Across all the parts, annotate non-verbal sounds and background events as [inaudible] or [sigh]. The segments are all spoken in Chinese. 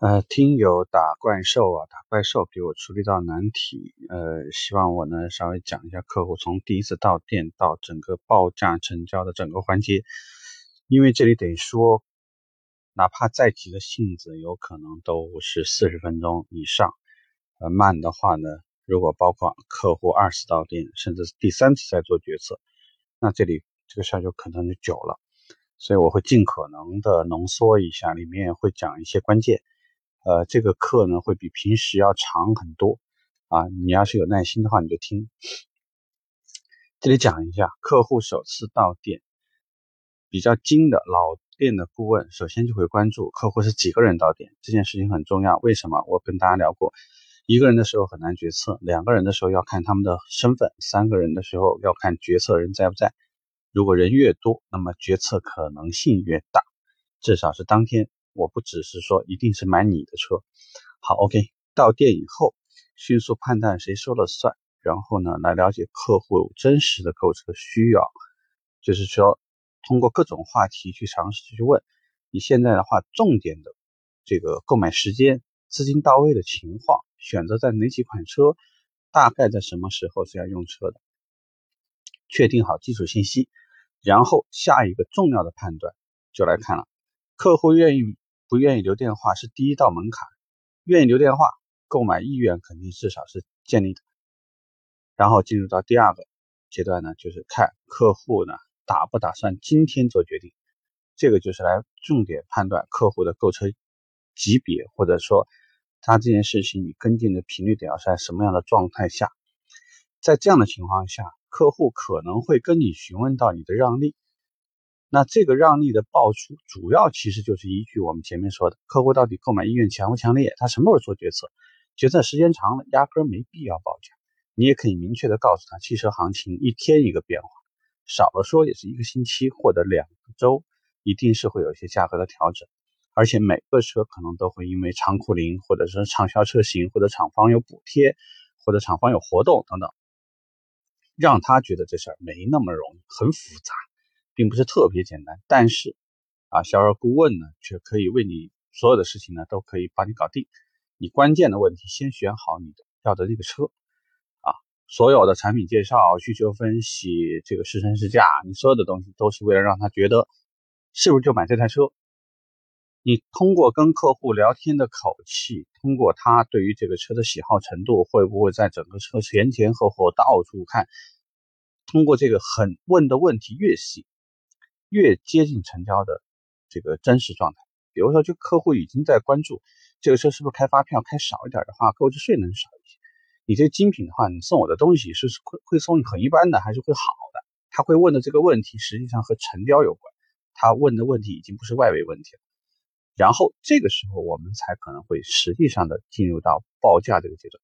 呃，听友打怪兽啊，打怪兽给我出了一道难题，呃，希望我呢稍微讲一下客户从第一次到店到整个报价成交的整个环节，因为这里得说，哪怕再急的性子，有可能都是四十分钟以上，呃，慢的话呢，如果包括客户二次到店，甚至第三次再做决策，那这里这个事儿就可能就久了，所以我会尽可能的浓缩一下，里面会讲一些关键。呃，这个课呢会比平时要长很多啊！你要是有耐心的话，你就听。这里讲一下，客户首次到店，比较精的老店的顾问，首先就会关注客户是几个人到店，这件事情很重要。为什么？我跟大家聊过，一个人的时候很难决策，两个人的时候要看他们的身份，三个人的时候要看决策人在不在。如果人越多，那么决策可能性越大，至少是当天。我不只是说一定是买你的车，好，OK，到店以后迅速判断谁说了算，然后呢来了解客户真实的购车需要，就是说通过各种话题去尝试去问，你现在的话重点的这个购买时间、资金到位的情况、选择在哪几款车、大概在什么时候是要用车的，确定好基础信息，然后下一个重要的判断就来看了，客户愿意。不愿意留电话是第一道门槛，愿意留电话，购买意愿肯定至少是建立的。然后进入到第二个阶段呢，就是看客户呢打不打算今天做决定，这个就是来重点判断客户的购车级别，或者说他这件事情你跟进的频率得要在什么样的状态下，在这样的情况下，客户可能会跟你询问到你的让利。那这个让利的报出，主要其实就是依据我们前面说的，客户到底购买意愿强不强烈，他什么时候做决策，决策时间长了，压根没必要报价。你也可以明确的告诉他，汽车行情一天一个变化，少了说也是一个星期或者两个周，一定是会有一些价格的调整。而且每个车可能都会因为长库龄，或者是畅销车型，或者厂方有补贴，或者厂方有活动等等，让他觉得这事儿没那么容易，很复杂。并不是特别简单，但是啊，销售顾问呢，却可以为你所有的事情呢，都可以帮你搞定。你关键的问题，先选好你的要的那个车啊，所有的产品介绍、需求分析、这个试乘试驾，你所有的东西都是为了让他觉得是不是就买这台车。你通过跟客户聊天的口气，通过他对于这个车的喜好程度，会不会在整个车前前后后到处看，通过这个很问的问题越细。越接近成交的这个真实状态，比如说，就客户已经在关注这个车是不是开发票开少一点的话，购置税能少一些。你这精品的话，你送我的东西是会会送很一般的，还是会好的？他会问的这个问题实际上和成交有关，他问的问题已经不是外围问题了。然后这个时候我们才可能会实际上的进入到报价这个阶段。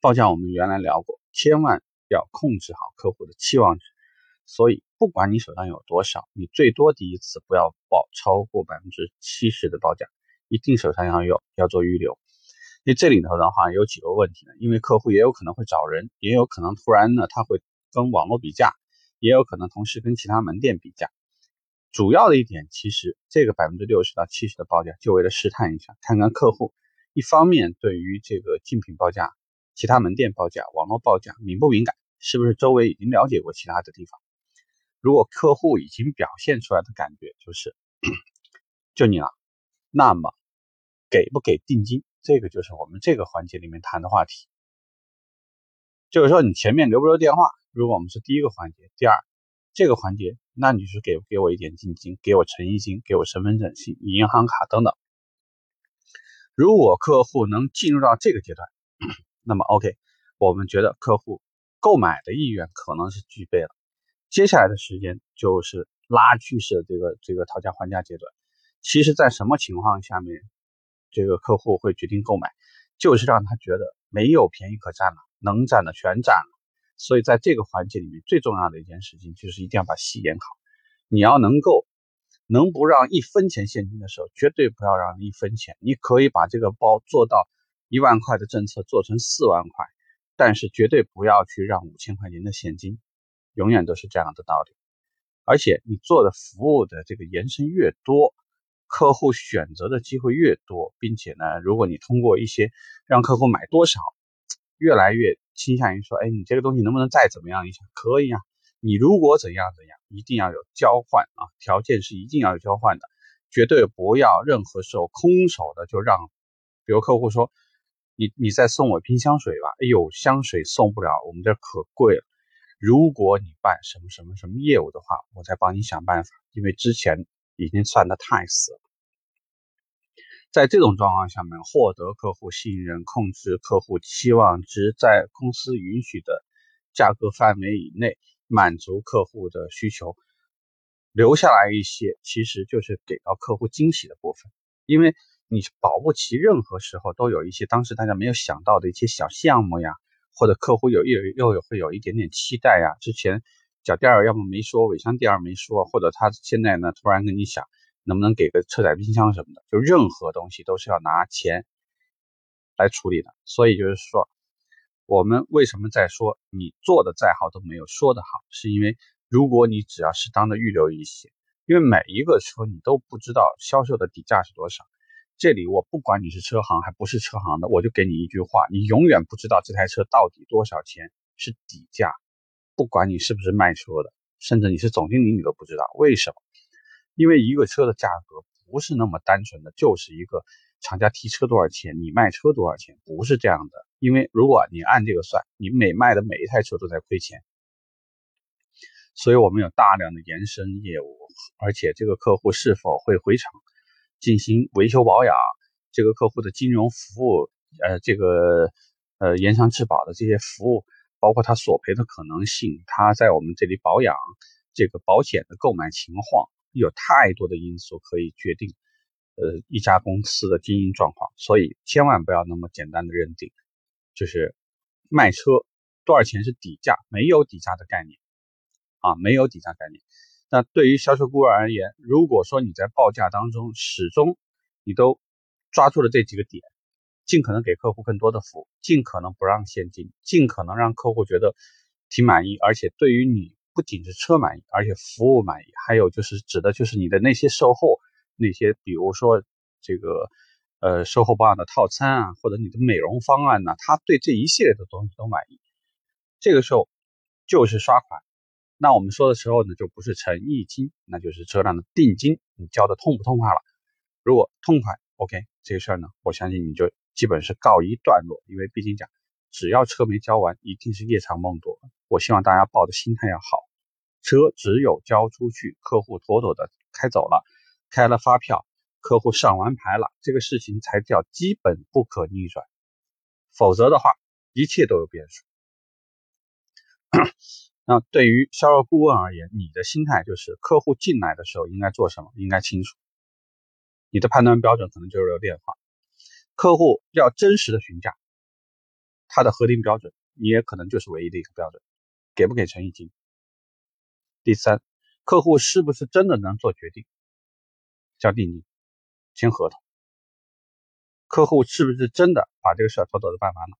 报价我们原来聊过，千万要控制好客户的期望值。所以，不管你手上有多少，你最多第一次不要报超过百分之七十的报价，一定手上要有，要做预留。因为这里头的话有几个问题呢？因为客户也有可能会找人，也有可能突然呢他会跟网络比价，也有可能同时跟其他门店比价。主要的一点，其实这个百分之六十到七十的报价，就为了试探一下，看看客户一方面对于这个竞品报价、其他门店报价、网络报价敏不敏感，是不是周围已经了解过其他的地方。如果客户已经表现出来的感觉就是 [clears throat] 就你了，那么给不给定金，这个就是我们这个环节里面谈的话题。就是说你前面留不留电话，如果我们是第一个环节，第二这个环节，那你是给不给我一点定金，给我诚意金，给我身份证、信银行卡等等。如果客户能进入到这个阶段，[clears throat] 那么 OK，我们觉得客户购买的意愿可能是具备了。接下来的时间就是拉锯式的这个这个讨价还价阶段。其实，在什么情况下面，这个客户会决定购买，就是让他觉得没有便宜可占了，能占的全占了。所以，在这个环节里面，最重要的一件事情就是一定要把戏演好。你要能够能不让一分钱现金的时候，绝对不要让一分钱。你可以把这个包做到一万块的政策做成四万块，但是绝对不要去让五千块钱的现金。永远都是这样的道理，而且你做的服务的这个延伸越多，客户选择的机会越多，并且呢，如果你通过一些让客户买多少，越来越倾向于说，哎，你这个东西能不能再怎么样一下？可以啊，你如果怎样怎样，一定要有交换啊，条件是一定要有交换的，绝对不要任何时候空手的就让，比如客户说，你你再送我一瓶香水吧，哎呦，香水送不了，我们这可贵了。如果你办什么什么什么业务的话，我再帮你想办法，因为之前已经算的太死了。在这种状况下面，获得客户信任，控制客户期望值，在公司允许的价格范围以内，满足客户的需求，留下来一些，其实就是给到客户惊喜的部分。因为你保不齐任何时候都有一些当时大家没有想到的一些小项目呀。或者客户有又又有会有一点点期待呀，之前脚垫儿要么没说，尾箱垫儿没说，或者他现在呢突然跟你想能不能给个车载冰箱什么的，就任何东西都是要拿钱来处理的。所以就是说，我们为什么在说你做的再好都没有说的好，是因为如果你只要适当的预留一些，因为每一个车你都不知道销售的底价是多少。这里我不管你是车行还不是车行的，我就给你一句话：你永远不知道这台车到底多少钱是底价。不管你是不是卖车的，甚至你是总经理，你都不知道为什么？因为一个车的价格不是那么单纯的，就是一个厂家提车多少钱，你卖车多少钱，不是这样的。因为如果你按这个算，你每卖的每一台车都在亏钱。所以我们有大量的延伸业务，而且这个客户是否会回厂？进行维修保养，这个客户的金融服务，呃，这个呃延长质保的这些服务，包括他索赔的可能性，他在我们这里保养这个保险的购买情况，有太多的因素可以决定，呃，一家公司的经营状况，所以千万不要那么简单的认定，就是卖车多少钱是底价，没有底价的概念，啊，没有底价概念。那对于销售顾问而言，如果说你在报价当中始终你都抓住了这几个点，尽可能给客户更多的服务，尽可能不让现金，尽可能让客户觉得挺满意，而且对于你不仅是车满意，而且服务满意，还有就是指的就是你的那些售后那些，比如说这个呃售后保养的套餐啊，或者你的美容方案呢，他对这一系列的东西都满意，这个时候就是刷款。那我们说的时候呢，就不是诚意金，那就是车辆的定金，你交的痛不痛快了？如果痛快，OK，这个事儿呢，我相信你就基本是告一段落。因为毕竟讲，只要车没交完，一定是夜长梦多。我希望大家抱的心态要好，车只有交出去，客户妥妥的开走了，开了发票，客户上完牌了，这个事情才叫基本不可逆转。否则的话，一切都有变数。那对于销售顾问而言，你的心态就是客户进来的时候应该做什么，应该清楚。你的判断标准可能就是有变化。客户要真实的询价，他的核定标准你也可能就是唯一的一个标准，给不给诚意金。第三，客户是不是真的能做决定，交定金，签合同？客户是不是真的把这个事儿妥妥的办完了，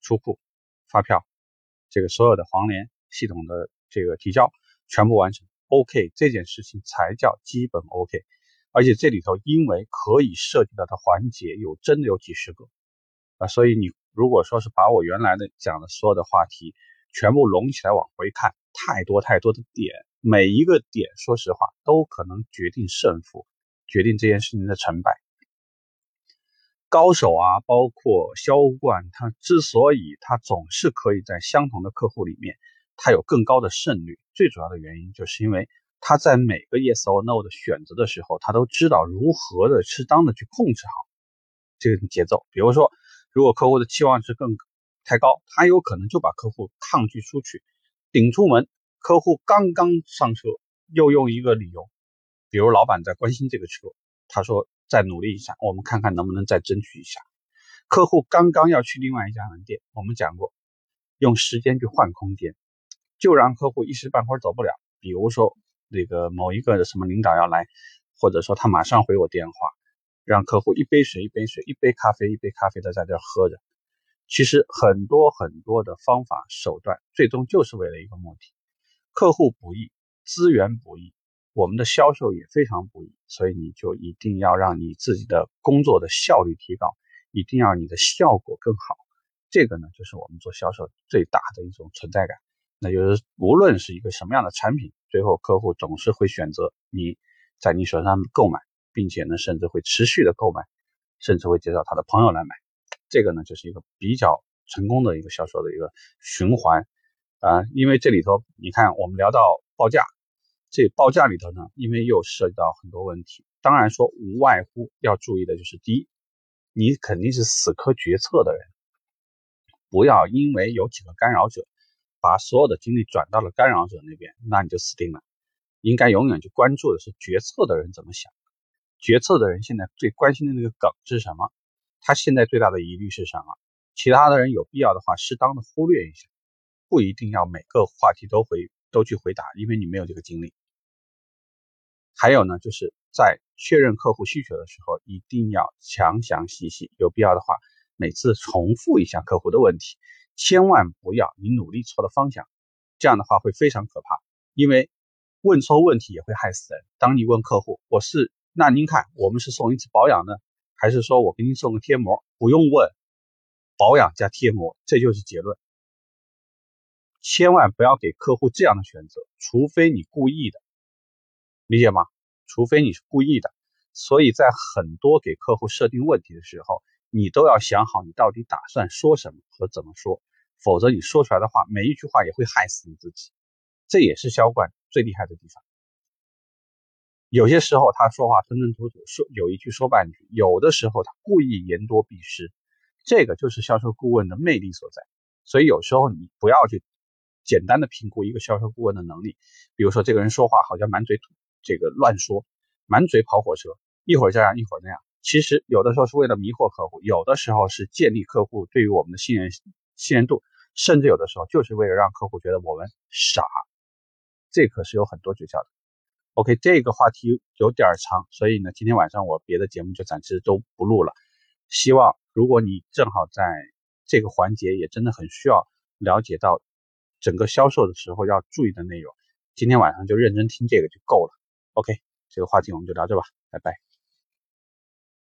出库，发票，这个所有的黄连。系统的这个提交全部完成，OK，这件事情才叫基本 OK。而且这里头因为可以涉及到的环节有真的有几十个啊，所以你如果说是把我原来的讲的所有的话题全部拢起来往回看，太多太多的点，每一个点说实话都可能决定胜负，决定这件事情的成败。高手啊，包括销冠，他之所以他总是可以在相同的客户里面。他有更高的胜率，最主要的原因就是因为他在每个 yes or no 的选择的时候，他都知道如何的适当的去控制好这个节奏。比如说，如果客户的期望值更太高，他有可能就把客户抗拒出去，顶出门。客户刚刚上车，又用一个理由，比如老板在关心这个车，他说再努力一下，我们看看能不能再争取一下。客户刚刚要去另外一家门店，我们讲过，用时间去换空间。就让客户一时半会儿走不了，比如说那个某一个什么领导要来，或者说他马上回我电话，让客户一杯水一杯水，一杯咖啡一杯咖啡的在这喝着。其实很多很多的方法手段，最终就是为了一个目的：客户不易，资源不易，我们的销售也非常不易，所以你就一定要让你自己的工作的效率提高，一定要你的效果更好。这个呢，就是我们做销售最大的一种存在感。那就是无论是一个什么样的产品，最后客户总是会选择你在你手上购买，并且呢，甚至会持续的购买，甚至会介绍他的朋友来买。这个呢，就是一个比较成功的一个销售的一个循环啊。因为这里头，你看我们聊到报价。这报价里头呢，因为又涉及到很多问题，当然说无外乎要注意的就是，第一，你肯定是死磕决策的人，不要因为有几个干扰者，把所有的精力转到了干扰者那边，那你就死定了。应该永远去关注的是决策的人怎么想，决策的人现在最关心的那个梗是什么，他现在最大的疑虑是什么，其他的人有必要的话，适当的忽略一下，不一定要每个话题都回都去回答，因为你没有这个精力。还有呢，就是在确认客户需求的时候，一定要详详细细，有必要的话，每次重复一下客户的问题，千万不要你努力错了方向，这样的话会非常可怕，因为问错问题也会害死人。当你问客户，我是那您看，我们是送一次保养呢，还是说我给您送个贴膜？不用问，保养加贴膜，这就是结论。千万不要给客户这样的选择，除非你故意的。理解吗？除非你是故意的，所以在很多给客户设定问题的时候，你都要想好你到底打算说什么和怎么说，否则你说出来的话，每一句话也会害死你自己。这也是销冠最厉害的地方。有些时候他说话吞吞吐吐，说有一句说半句；有的时候他故意言多必失，这个就是销售顾问的魅力所在。所以有时候你不要去简单的评估一个销售顾问的能力，比如说这个人说话好像满嘴土。这个乱说，满嘴跑火车，一会儿这样一会儿那样。其实有的时候是为了迷惑客户，有的时候是建立客户对于我们的信任信任度，甚至有的时候就是为了让客户觉得我们傻。这可是有很多诀窍的。OK，这个话题有点长，所以呢，今天晚上我别的节目就暂时都不录了。希望如果你正好在这个环节也真的很需要了解到整个销售的时候要注意的内容，今天晚上就认真听这个就够了。OK，这个话题我们就聊这吧，拜拜。